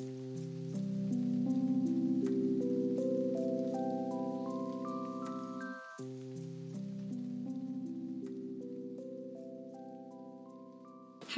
Hi,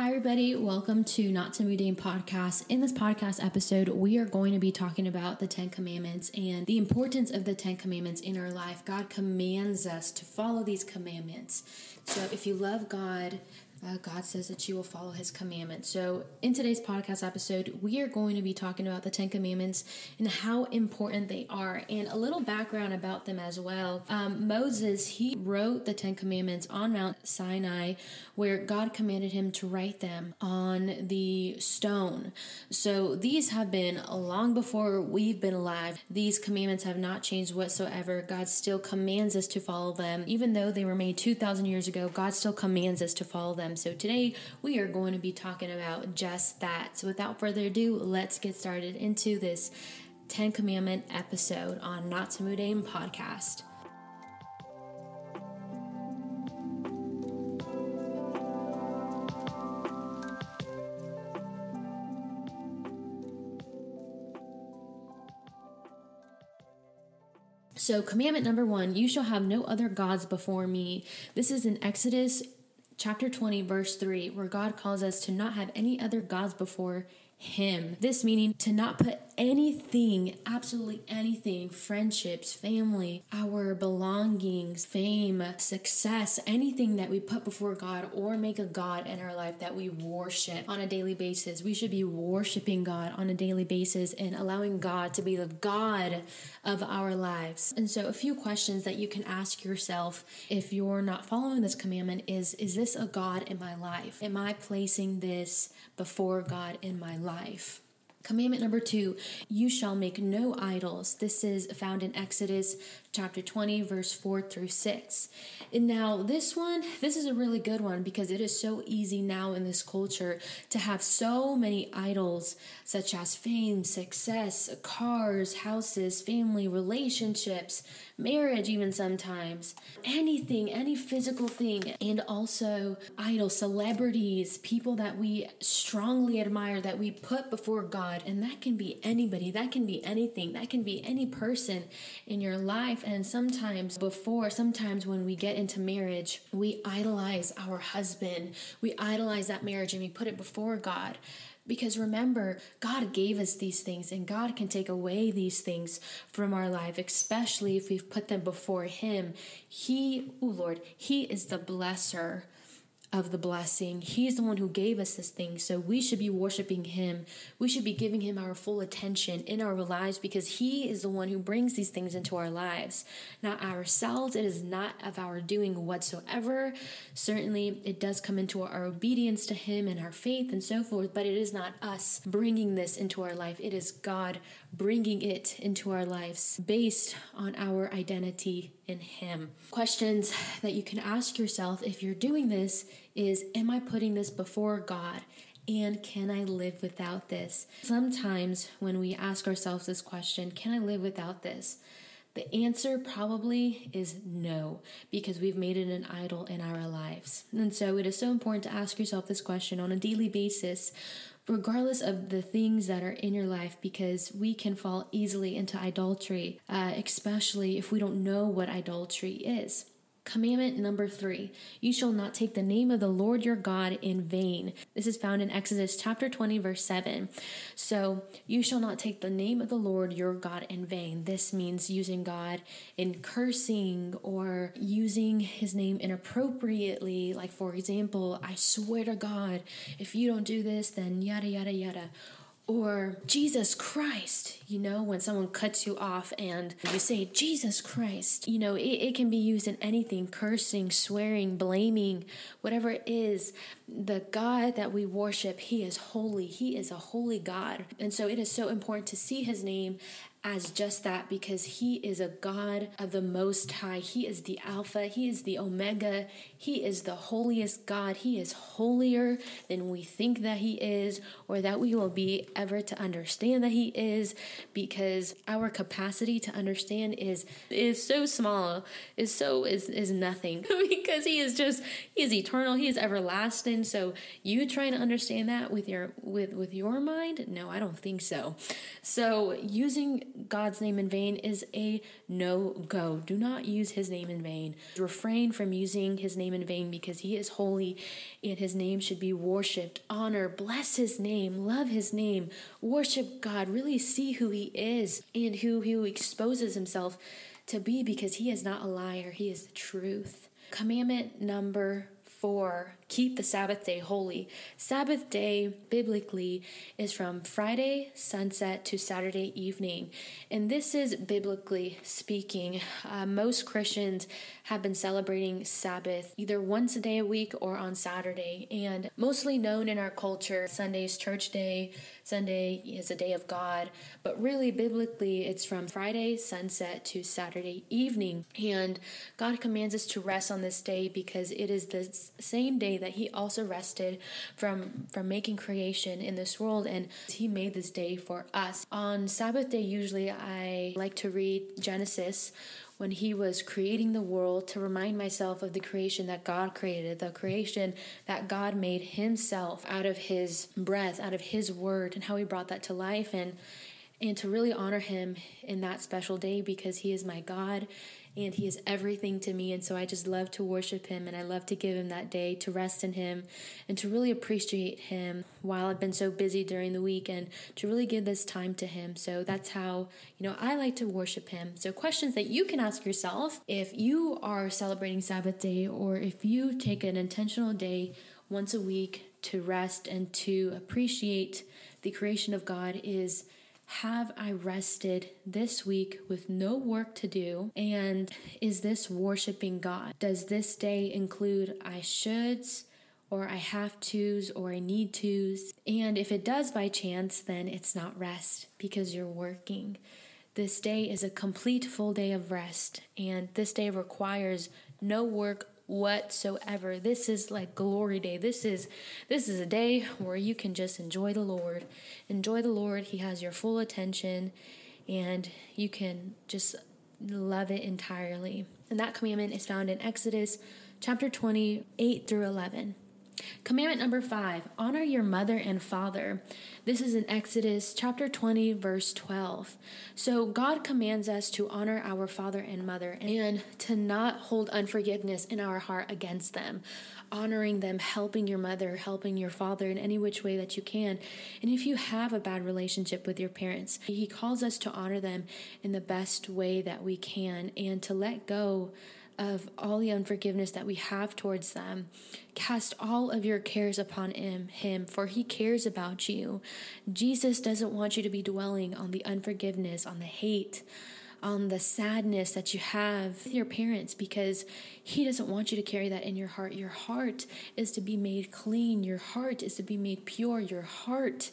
everybody. Welcome to Not so Mundane podcast. In this podcast episode, we are going to be talking about the Ten Commandments and the importance of the Ten Commandments in our life. God commands us to follow these commandments. So, if you love God, uh, God says that you will follow his commandments. So, in today's podcast episode, we are going to be talking about the Ten Commandments and how important they are, and a little background about them as well. Um, Moses, he wrote the Ten Commandments on Mount Sinai, where God commanded him to write them on the stone. So, these have been long before we've been alive. These commandments have not changed whatsoever. God still commands us to follow them. Even though they were made 2,000 years ago, God still commands us to follow them. So today we are going to be talking about just that. So without further ado, let's get started into this 10 Commandment episode on Not so Mundane podcast. So, commandment number one you shall have no other gods before me. This is in Exodus chapter 20, verse 3, where God calls us to not have any other gods before Him. This meaning to not put anything, absolutely anything, friendships, family, our belongings, fame, success, anything that we put before God or make a God in our life that we worship on a daily basis. We should be worshiping God on a daily basis and allowing God to be the God of our lives. And so, a few questions that you can ask yourself if you're not following this commandment is Is this a God in my life? Am I placing this before God in my life? Commandment number two, you shall make no idols. This is found in Exodus chapter 20, verse 4 through 6. And now, this one, this is a really good one because it is so easy now in this culture to have so many idols, such as fame, success, cars, houses, family, relationships, marriage, even sometimes. Anything, any physical thing. And also, idols, celebrities, people that we strongly admire, that we put before God. And that can be anybody, that can be anything, that can be any person in your life and sometimes before, sometimes when we get into marriage, we idolize our husband. We idolize that marriage and we put it before God. Because remember, God gave us these things and God can take away these things from our life, especially if we've put them before Him. He, oh Lord, He is the blesser of the blessing. He's the one who gave us this thing. So we should be worshiping Him. We should be giving Him our full attention in our lives because He is the one who brings these things into our lives, not ourselves. It is not of our doing whatsoever. Certainly, it does come into our obedience to Him and our faith and so forth, but it is not us bringing this into our life. It is God bringing it into our lives based on our identity in Him. Questions that you can ask yourself if you're doing this is Am I putting this before God? And can I live without this? Sometimes when we ask ourselves this question, Can I live without this? The answer probably is no, because we've made it an idol in our lives. And so it is so important to ask yourself this question on a daily basis regardless of the things that are in your life, because we can fall easily into idolatry, uh, especially if we don't know what idolatry is. Commandment number three You shall not take the name of the Lord your God in vain. This is found in Exodus chapter 20, verse 7. So, you shall not take the name of the Lord your God in vain. This means using God in cursing or using his name inappropriately. Like, for example, I swear to God, if you don't do this, then yada, yada, yada or Jesus Christ, you know, when someone cuts you off and you say, Jesus Christ, you know, it, it, can be used in anything cursing, swearing, blaming, whatever it is. The God that we worship, He is holy. He is a holy God. And so it is so important to see His name as just that because He is a God of the Most High. He is the Alpha, He is the Omega, He is the holiest God. He is holier than we think that He is or that we will be ever to understand that He is because our capacity to understand is is so small, is so is is nothing because He is just He is eternal, He is everlasting. So you trying to understand that with your with with your mind? No, I don't think so. So using God's name in vain is a no go. Do not use his name in vain. Refrain from using his name in vain because he is holy and his name should be worshiped. Honor, bless his name, love his name, worship God, really see who he is and who he exposes himself to be because he is not a liar, he is the truth. Commandment number four keep the Sabbath day holy. Sabbath day, biblically, is from Friday sunset to Saturday evening. And this is biblically speaking. Uh, most Christians have been celebrating Sabbath either once a day a week or on Saturday. And mostly known in our culture, Sunday's church day, Sunday is a day of God. But really, biblically, it's from Friday sunset to Saturday evening. And God commands us to rest on this day because it is the same day that he also rested from from making creation in this world and he made this day for us. On Sabbath day usually I like to read Genesis when he was creating the world to remind myself of the creation that God created, the creation that God made himself out of his breath, out of his word and how he brought that to life and and to really honor him in that special day because he is my God and he is everything to me. And so I just love to worship him and I love to give him that day to rest in him and to really appreciate him while I've been so busy during the week and to really give this time to him. So that's how, you know, I like to worship him. So questions that you can ask yourself if you are celebrating Sabbath day or if you take an intentional day once a week to rest and to appreciate the creation of God is have I rested this week with no work to do? And is this worshiping God? Does this day include I shoulds? Or I have tos, or I need tos. And if it does by chance, then it's not rest because you're working. This day is a complete full day of rest, and this day requires no work whatsoever. This is like glory day. This is this is a day where you can just enjoy the Lord. Enjoy the Lord. He has your full attention and you can just love it entirely. And that commandment is found in Exodus chapter 28 through 11. Commandment number five honor your mother and father. This is in Exodus chapter 20, verse 12. So, God commands us to honor our father and mother and to not hold unforgiveness in our heart against them. Honoring them, helping your mother, helping your father in any which way that you can. And if you have a bad relationship with your parents, He calls us to honor them in the best way that we can and to let go of all the unforgiveness that we have towards them. Cast all of your cares upon him, him, for he cares about you. Jesus doesn't want you to be dwelling on the unforgiveness, on the hate, on the sadness that you have with your parents because he doesn't want you to carry that in your heart. Your heart is to be made clean. Your heart is to be made pure. Your heart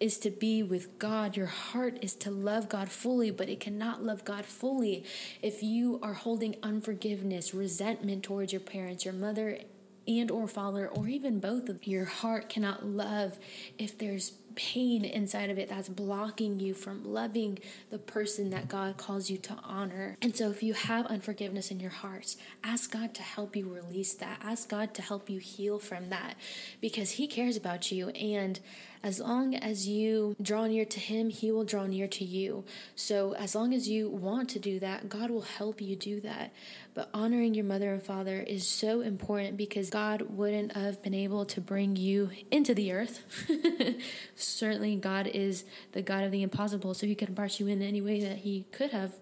is to be with God. Your heart is to love God fully, but it cannot love God fully if you are holding unforgiveness, resentment towards your parents, your mother and or father or even both of your heart cannot love if there's pain inside of it that's blocking you from loving the person that God calls you to honor. And so, if you have unforgiveness in your heart, ask God to help you release that. Ask God to help you heal from that because He cares about you. And as long as you draw near to Him, He will draw near to you. So, as long as you want to do that, God will help you do that. But honoring your mother and father is so important because God wouldn't have been able to bring you into the earth. Certainly, God is the God of the impossible, so He could have brought you in any way that He could have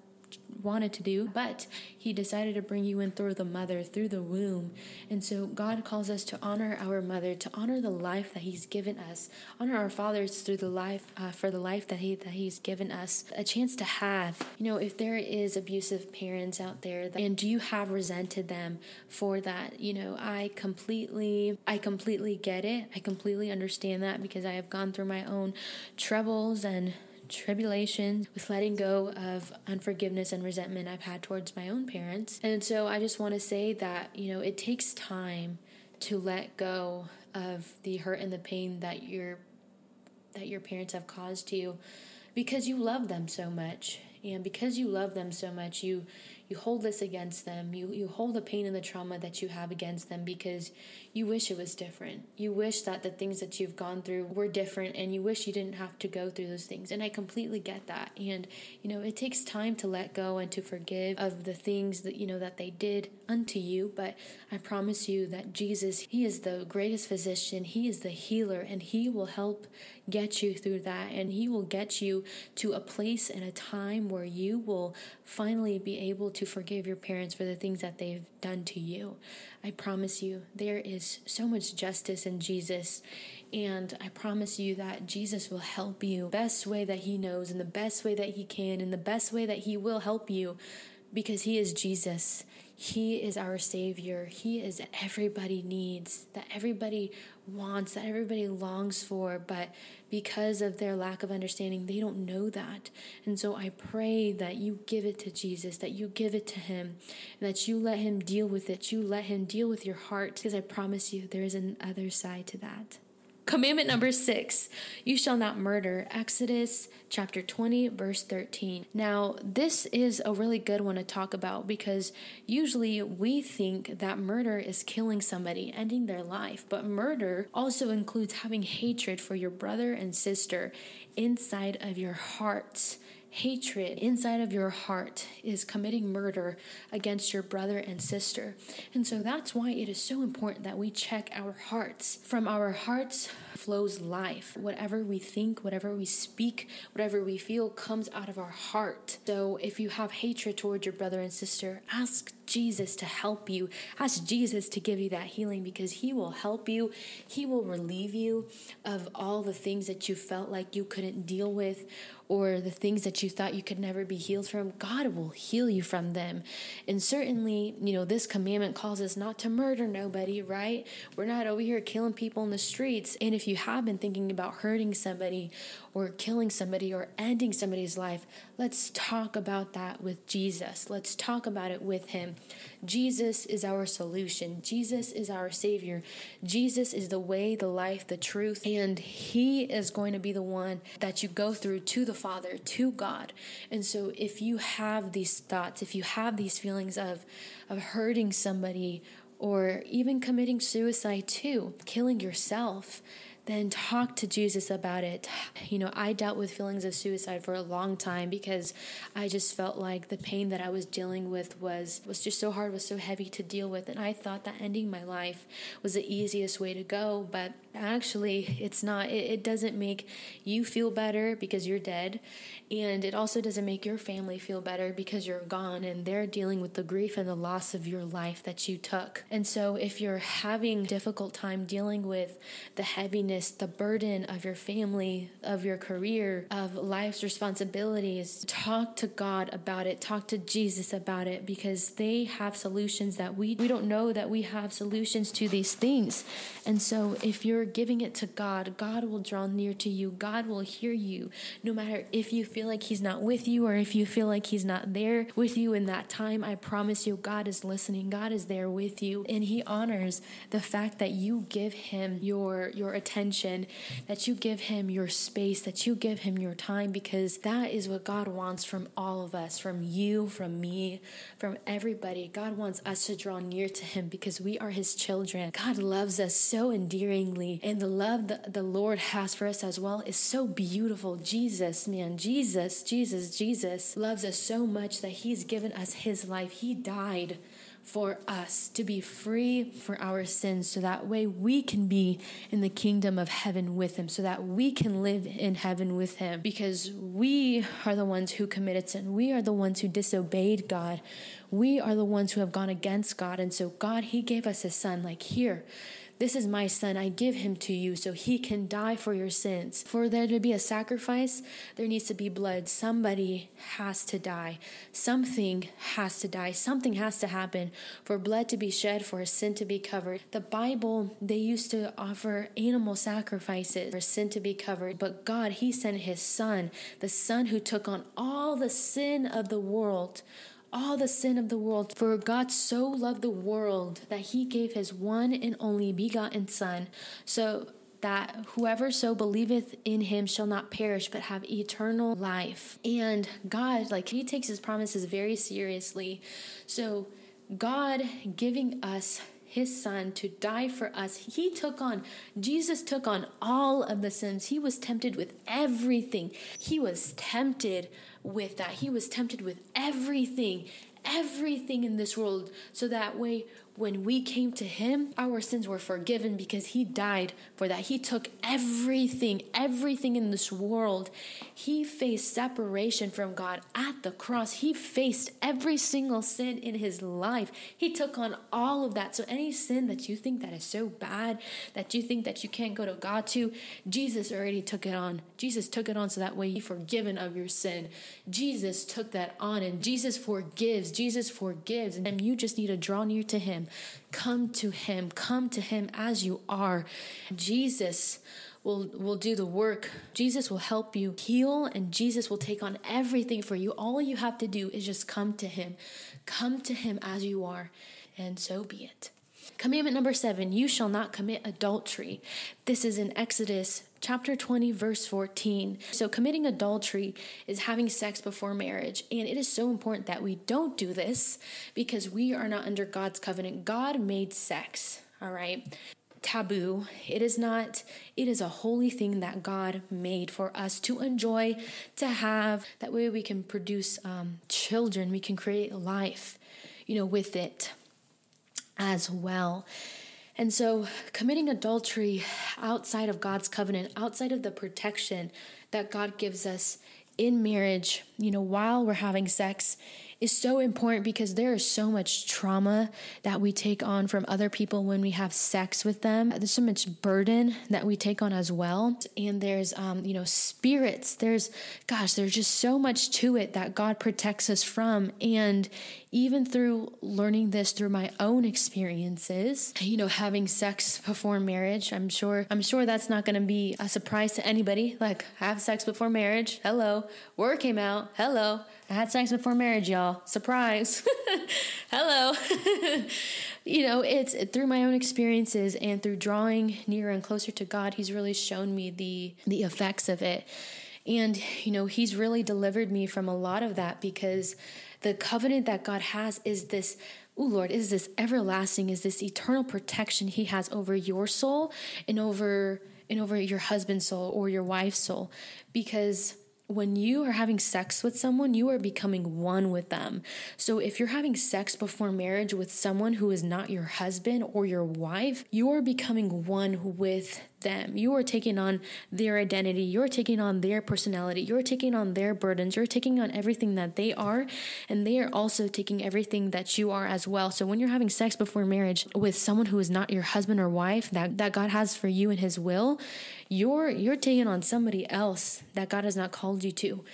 wanted to do, but He decided to bring you in through the mother, through the womb. And so God calls us to honor our mother, to honor the life that He's given us, honor our fathers through the life uh, for the life that He that He's given us, a chance to have. You know, if there is abusive parents out there, that, and you have resented them for that, you know, I completely, I completely get it. I completely understand that because I have gone through my own troubles and tribulations, with letting go of unforgiveness and resentment I've had towards my own parents. And so I just want to say that, you know, it takes time to let go of the hurt and the pain that your that your parents have caused you because you love them so much. And because you love them so much, you you hold this against them. You you hold the pain and the trauma that you have against them because you wish it was different. You wish that the things that you've gone through were different and you wish you didn't have to go through those things. And I completely get that. And you know, it takes time to let go and to forgive of the things that you know that they did unto you, but I promise you that Jesus, he is the greatest physician. He is the healer and he will help get you through that and he will get you to a place and a time where you will finally be able to forgive your parents for the things that they've done to you. I promise you, there is so much justice in Jesus. And I promise you that Jesus will help you best way that he knows, in the best way that he can, in the best way that he will help you because he is Jesus. He is our Savior. He is that everybody needs, that everybody wants, that everybody longs for, but because of their lack of understanding, they don't know that. And so I pray that you give it to Jesus, that you give it to Him, and that you let Him deal with it. You let Him deal with your heart, because I promise you there is another side to that. Commandment number six you shall not murder. Exodus chapter 20, verse 13. Now, this is a really good one to talk about because usually we think that murder is killing somebody, ending their life, but murder also includes having hatred for your brother and sister inside of your hearts hatred inside of your heart is committing murder against your brother and sister. And so that's why it is so important that we check our hearts. From our hearts flows life. Whatever we think, whatever we speak, whatever we feel comes out of our heart. So if you have hatred towards your brother and sister, ask Jesus to help you. Ask Jesus to give you that healing because He will help you. He will relieve you of all the things that you felt like you couldn't deal with or the things that you thought you could never be healed from. God will heal you from them. And certainly, you know, this commandment calls us not to murder nobody, right? We're not over here killing people in the streets. And if you have been thinking about hurting somebody or killing somebody or ending somebody's life, let's talk about that with Jesus. Let's talk about it with Him. Jesus is our solution, Jesus is our Savior. Jesus is the way, the life, the truth, and He is going to be the one that you go through to the Father, to God. And so if you have these thoughts, if you have these feelings of, of hurting somebody, or even committing suicide too, killing yourself, then talk to Jesus about it. You know, I dealt with feelings of suicide for a long time because I just felt like the pain that I was dealing with was was just so hard, was so heavy to deal with, and I thought that ending my life was the easiest way to go, but actually it's not. It, it doesn't make you feel better because you're dead, and it also doesn't make your family feel better because you're gone and they're dealing with the grief and the loss of your life that you took. And so if you're having difficult time dealing with the heaviness the burden of your family, of your career, of life's responsibilities. Talk to God about it. Talk to Jesus about it because they have solutions that we we don't know that we have solutions to these things. And so if you're giving it to God, God will draw near to you. God will hear you no matter if you feel like he's not with you or if you feel like he's not there with you in that time. I promise you God is listening. God is there with you and he honors the fact that you give him your your attention attention, that you give Him your space, that you give Him your time, because that is what God wants from all of us, from you, from me, from everybody. God wants us to draw near to Him because we are His children. God loves us so endearingly, and the love that the Lord has for us as well is so beautiful. Jesus, man, Jesus, Jesus, Jesus loves us so much that He's given us His life. He died for us to be free for our sins so that way we can be in the kingdom of heaven with him so that we can live in heaven with him. Because we are the ones who committed sin. We are the ones who disobeyed god. We are the ones who have gone against god. And so god he gave us his son like here This is my son. I give him to you so he can die for your sins. For there to be a sacrifice, there needs to be blood. Somebody has to die. Something has to die. Something has to happen for blood to be shed, for a sin to be covered. The Bible, they used to offer animal sacrifices for sin to be covered. But God, He sent His Son, the Son who took on all the sin of the world all the sin of the world. For God so loved the world that he gave his one and only begotten Son, so that whoever so believeth in him shall not perish but have eternal life. And God, like, he takes his promises very seriously. So, God giving us his son to die for us. He took on, Jesus took on all of the sins. He was tempted with everything. He was tempted with that. He was tempted with everything, everything in this world, so that way when we came to him, our sins were forgiven because he died for that. He took everything, everything in this world. He faced separation from God at the cross. He faced every single sin in his life. He took on all of that. So any sin that you think that is so bad that you think that you can't go to God to, Jesus already took it on. Jesus took it on so that way you forgiven of your sin. Jesus took that on and Jesus forgives. Jesus forgives. And you just need to draw near to him Come to him. Come to him as you are. Jesus will will do the work. Jesus will help you heal and Jesus will take on everything for you. All you have to do is just come to him. Come to him as you are and so be it. Commandment number 7, you shall not commit adultery. This is in Exodus chapter 20, verse 14. So, committing adultery is having sex before marriage. And it is so important that we don't do this because we are not under God's covenant. God made sex, all right? Taboo. It is not, it is a holy thing that God made for us to enjoy, to have. That way we can produce um, children, we can create life, you know, with it as well. And so, committing adultery outside of God's covenant, outside of the protection that God gives us in marriage, you know, while we're having sex, is so important because there is so much trauma that we take on from other people when we have sex with them. There's so much burden that we take on as well. And there's, um, you know, spirits. There's, gosh, there's just so much to it that God protects us from. And even through learning this through my own experiences, you know, having sex before marriage, I'm sure, I'm sure that's not going to be a surprise to anybody. Like, have sex before marriage. Hello. Word came out. Hello. I had sex before marriage, y'all. Surprise. Hello. you know, it's through my own experiences and through drawing nearer and closer to God, He's really shown me the the effects of it. And, you know, He's really delivered me from a lot of that because the covenant that God has is this oh Lord, is this everlasting, is this eternal protection He has over your soul and over and over your husband's soul or your wife's soul. Because when you are having sex with someone, you are becoming one with them. So if you're having sex before marriage with someone who is not your husband or your wife, you are becoming one with them. You are taking on their identity. You're taking on their personality. You're taking on their burdens. You're taking on everything that they are, and they are also taking everything that you are as well. So when you're having sex before marriage with someone who is not your husband or wife that, that God has for you in his will, you're you're taking on somebody else that God has not called you to.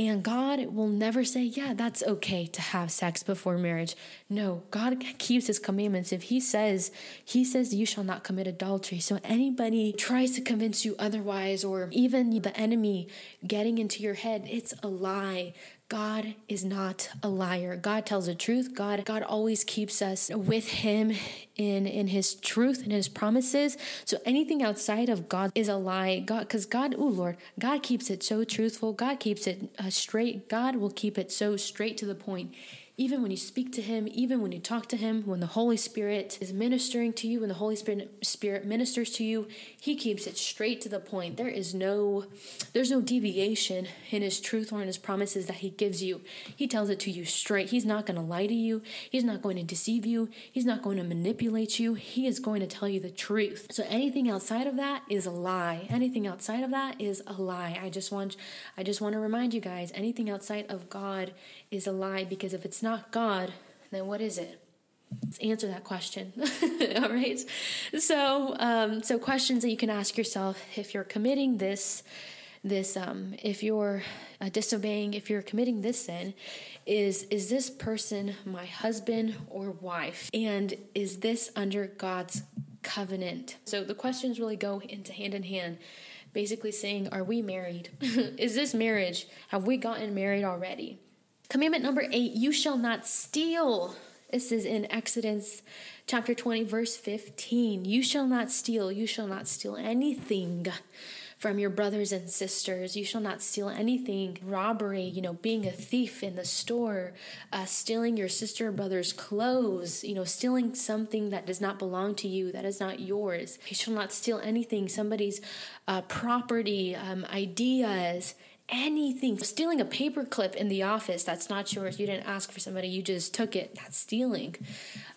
And God will never say, Yeah, that's okay to have sex before marriage. No, God keeps his commandments. If he says, He says, You shall not commit adultery. So anybody tries to convince you otherwise, or even the enemy getting into your head, it's a lie. God is not a liar. God tells the truth. God God always keeps us with him in in his truth and his promises. So anything outside of God is a lie. God cuz God, oh Lord, God keeps it so truthful. God keeps it uh, straight. God will keep it so straight to the point even when you speak to him, even when you talk to him, when the Holy Spirit is ministering to you, when the Holy Spirit Spirit ministers to you, he keeps it straight to the point. There is no there's no deviation in his truth or in his promises that he gives you. He tells it to you straight. He's not going to lie to you. He's not going to deceive you. He's not going to manipulate you. He is going to tell you the truth. So anything outside of that is a lie. Anything outside of that is a lie. I just want I just want to remind you guys, anything outside of God is a lie because if it's not God, then what is it? Let's answer that question. All right. So, um, so questions that you can ask yourself if you're committing this, this, um, if you're uh, disobeying, if you're committing this sin, is is this person my husband or wife, and is this under God's covenant? So the questions really go into hand in hand basically saying, Are we married? Is this marriage? Have we gotten married already? Commandment number eight you shall not steal. This is in Exodus chapter 20, verse 15. You shall not steal. You shall not steal anything from your brothers and sisters. You shall not steal anything. Robbery, you know, being a thief in the store, uh, stealing your sister or brother's clothes, you know, stealing something that does not belong to you, that is not yours. You shall not steal anything, somebody's uh, property, um, ideas, anything. Stealing a paper clip in the office that's not yours. You didn't ask for somebody, you just took it. That's stealing.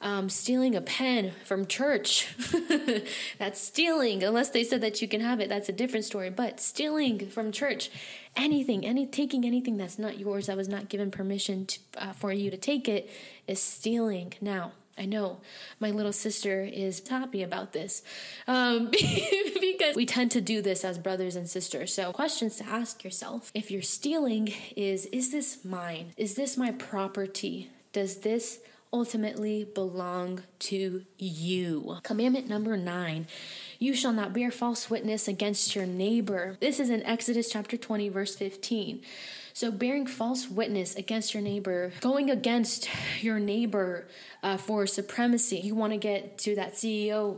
Um, stealing a pen from church. that's stealing. Unless they said that you can have it, that's a different story. But stealing from church, anything, any taking anything that's not yours, that was not given permission to, uh, for you to take it, is stealing. Now, I know my little sister is happy about this um, because we tend to do this as brothers and sisters. So, questions to ask yourself if you're stealing is Is this mine? Is this my property? Does this ultimately belong to you? Commandment number nine you shall not bear false witness against your neighbor. This is in Exodus chapter 20, verse 15. So, bearing false witness against your neighbor, going against your neighbor uh, for supremacy, you want to get to that CEO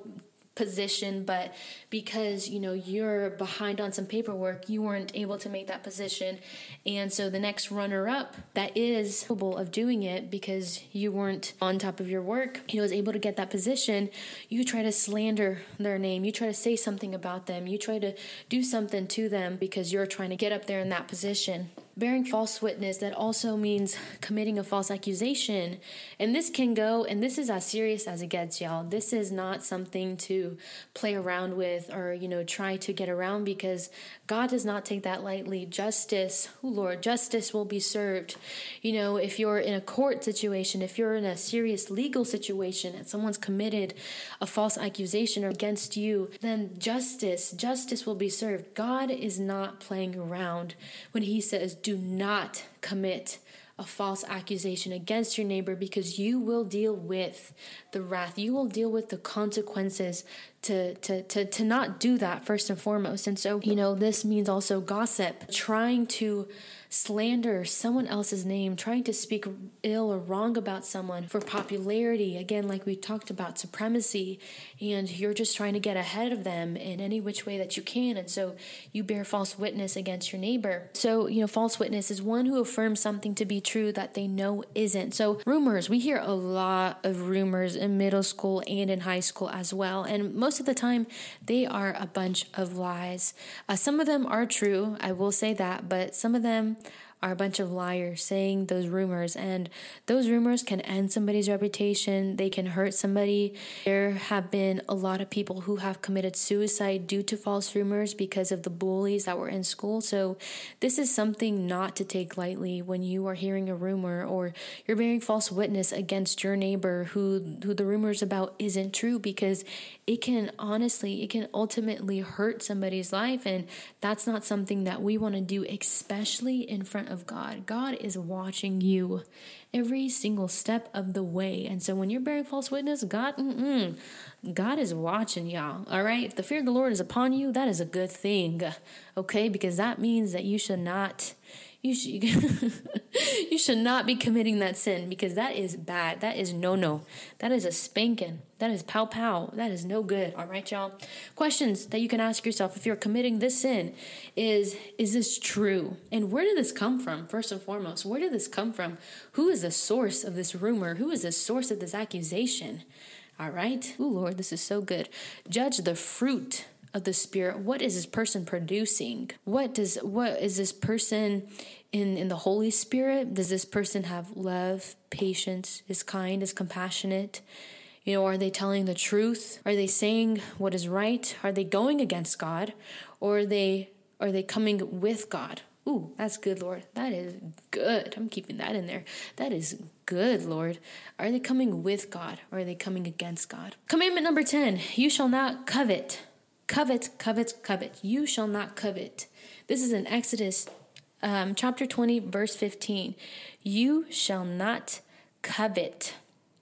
position but because you know you're behind on some paperwork you weren't able to make that position. And so the next runner up that is capable of doing it because you weren't on top of your work you know was able to get that position you try to slander their name you try to say something about them you try to do something to them because you're trying to get up there in that position bearing false witness that also means committing a false accusation. And this can go and this is as serious as it gets y'all. This is not something to play around with or you know try to get around because god does not take that lightly. Justice oh lord justice will be served. You know if you're in a court situation if you're in a serious legal situation and someone's committed a false accusation against you then justice justice will be served. God is not playing around when he says do not commit a false accusation against your neighbor because you will deal with the wrath. You will deal with the consequences to, to, to, to not do that first and foremost. And so, you know, this means also gossip, trying to slander someone else's name, trying to speak ill or wrong about someone for popularity. Again, like we talked about, supremacy, and you're just trying to get ahead of them in any which way that you can. And so you bear false witness against your neighbor. So, you know, false witness is one who affirms something to be true that they know isn't. So, rumors, we hear a lot of rumors in middle school and in high school as well. And most of the time, they are a bunch of lies. Uh, some of them are true, I will say that, but some of them are a bunch of liars saying those rumors, and those rumors can end somebody's reputation. They can hurt somebody. There have been a lot of people who have committed suicide due to false rumors because of the bullies that were in school. So, this is something not to take lightly when you are hearing a rumor or you're bearing false witness against your neighbor who who the rumors about isn't true because it can honestly, it can ultimately hurt somebody's life. And that's not something that we want to do, especially in front of God. God is watching you every single step of the way. And so when you're bearing false witness, God, God is watching y'all. All right. If the fear of the Lord is upon you, that is a good thing. Okay. Because that means that you should not you should you should not be committing that sin because that is bad. That is no no. That is a spanking. That is pow pow. That is no good. All right, y'all. Questions that you can ask yourself if you're committing this sin is is this true? And where did this come from? First and foremost, where did this come from? Who is the source of this rumor? Who is the source of this accusation? All right. Oh Lord, this is so good. Judge the fruit of the spirit what is this person producing what does what is this person in in the holy spirit does this person have love patience is kind is compassionate you know are they telling the truth are they saying what is right are they going against god or are they are they coming with god Ooh, that's good, Lord. That is good. I'm keeping that in there. That is good, Lord. Are they coming with God or are they coming against God? Commandment number 10 You shall not covet. Covet, covet, covet. You shall not covet. This is in Exodus um, chapter 20, verse 15. You shall not covet.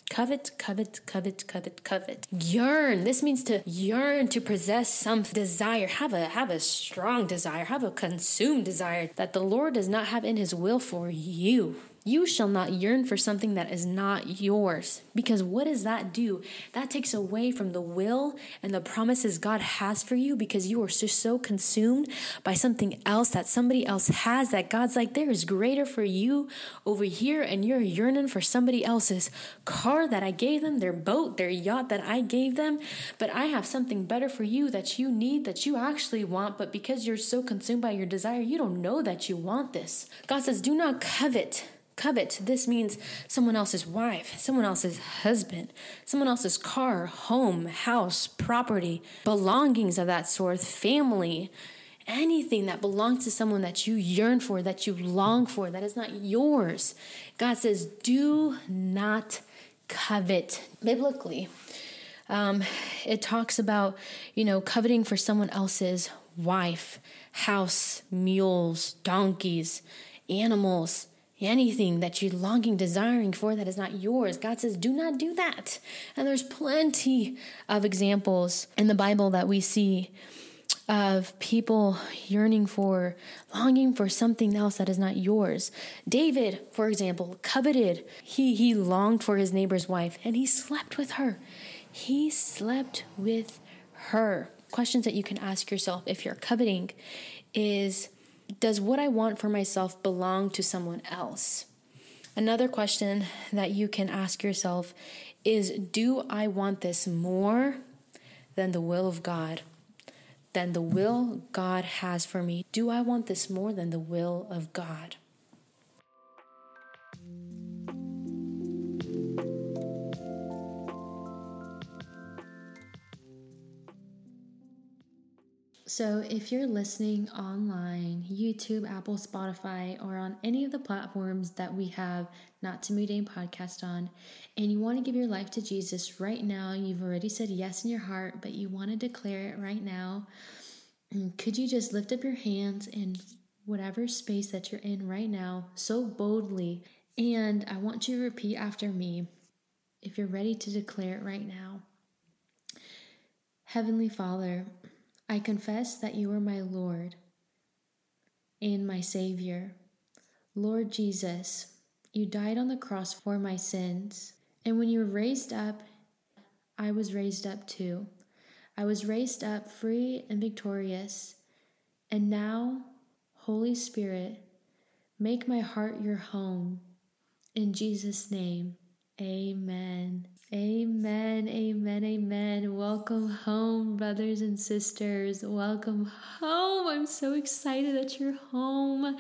Covet, covet, covet, covet, covet. Yearn. This means to yearn, to possess some desire. Have a have a strong desire. Have a consumed desire that the Lord does not have in his will for you. You shall not yearn for something that is not yours. Because what does that do? That takes away from the will and the promises God has for you because you are just so consumed by something else that somebody else has that God's like, there is greater for you over here, and you're yearning for somebody else's car that I gave them, their boat, their yacht that I gave them. But I have something better for you that you need, that you actually want, but because you're so consumed by your desire, you don't know that you want this. God says, do not covet Covet, this means someone else's wife, someone else's husband, someone else's car, home, house, property, belongings of that sort, family, anything that belongs to someone that you yearn for, that you long for, that is not yours. God says, do not covet biblically. Um, it talks about, you know, coveting for someone else's wife, house, mules, donkeys, animals anything that you're longing, desiring for that is not yours. God says, do not do that. And there's plenty of examples in the Bible that we see of people yearning for, longing for something else that is not yours. David, for example, coveted. He he longed for his neighbor's wife and he slept with her. He slept with her. Questions that you can ask yourself if you're coveting is does what I want for myself belong to someone else? Another question that you can ask yourself is Do I want this more than the will of God? Than the will God has for me? Do I want this more than the will of God? So, if you're listening online, YouTube, Apple, Spotify, or on any of the platforms that we have Not to Day podcast on, and you want to give your life to Jesus right now, you've already said yes in your heart, but you want to declare it right now, mm, could you just lift up your hands in whatever space that you're in right now so boldly? And I want you to repeat after me if you're ready to declare it right now. Heavenly Father, I confess that you are my Lord and my Savior. Lord Jesus, you died on the cross for my sins. And when you were raised up, I was raised up too. I was raised up free and victorious. And now, Holy Spirit, make my heart your home. In Jesus' name, amen. Amen, amen, amen. Welcome home, brothers and sisters. Welcome home. I'm so excited that you're home.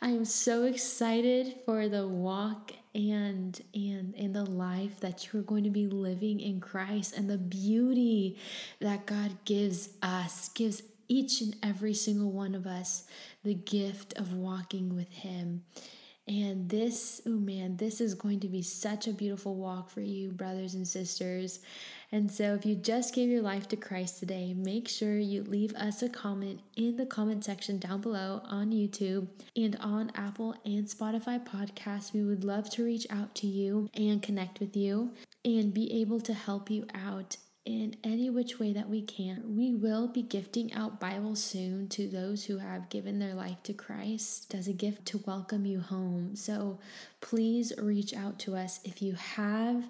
I am so excited for the walk and and and the life that you're going to be living in Christ and the beauty that God gives us, gives each and every single one of us the gift of walking with him. And this, oh man, this is going to be such a beautiful walk for you, brothers and sisters. And so, if you just gave your life to Christ today, make sure you leave us a comment in the comment section down below on YouTube and on Apple and Spotify podcasts. We would love to reach out to you and connect with you and be able to help you out in any which way that we can. We will be gifting out Bibles soon to those who have given their life to Christ as a gift to welcome you home. So please reach out to us if you have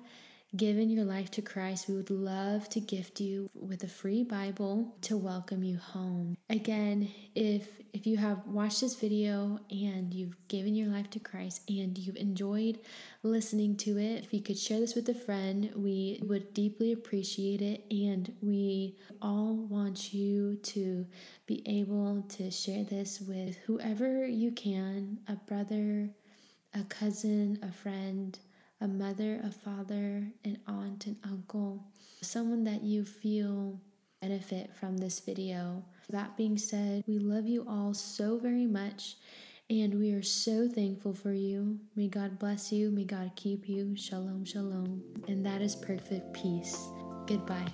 given your life to Christ, we would love to gift you with a free Bible to welcome you home. Again, if if you have watched this video and you've given your life to Christ and you've enjoyed listening to it, if you could share this with a friend, we would deeply appreciate it and we all want you to be able to share this with whoever you can, a brother, a cousin, a friend, a mother, a father, an aunt, an uncle, someone that you feel benefit from this video. That being said, we love you all so very much And we are so thankful for you. May God bless you. May God keep you. Shalom, shalom. And that is perfect peace. Goodbye.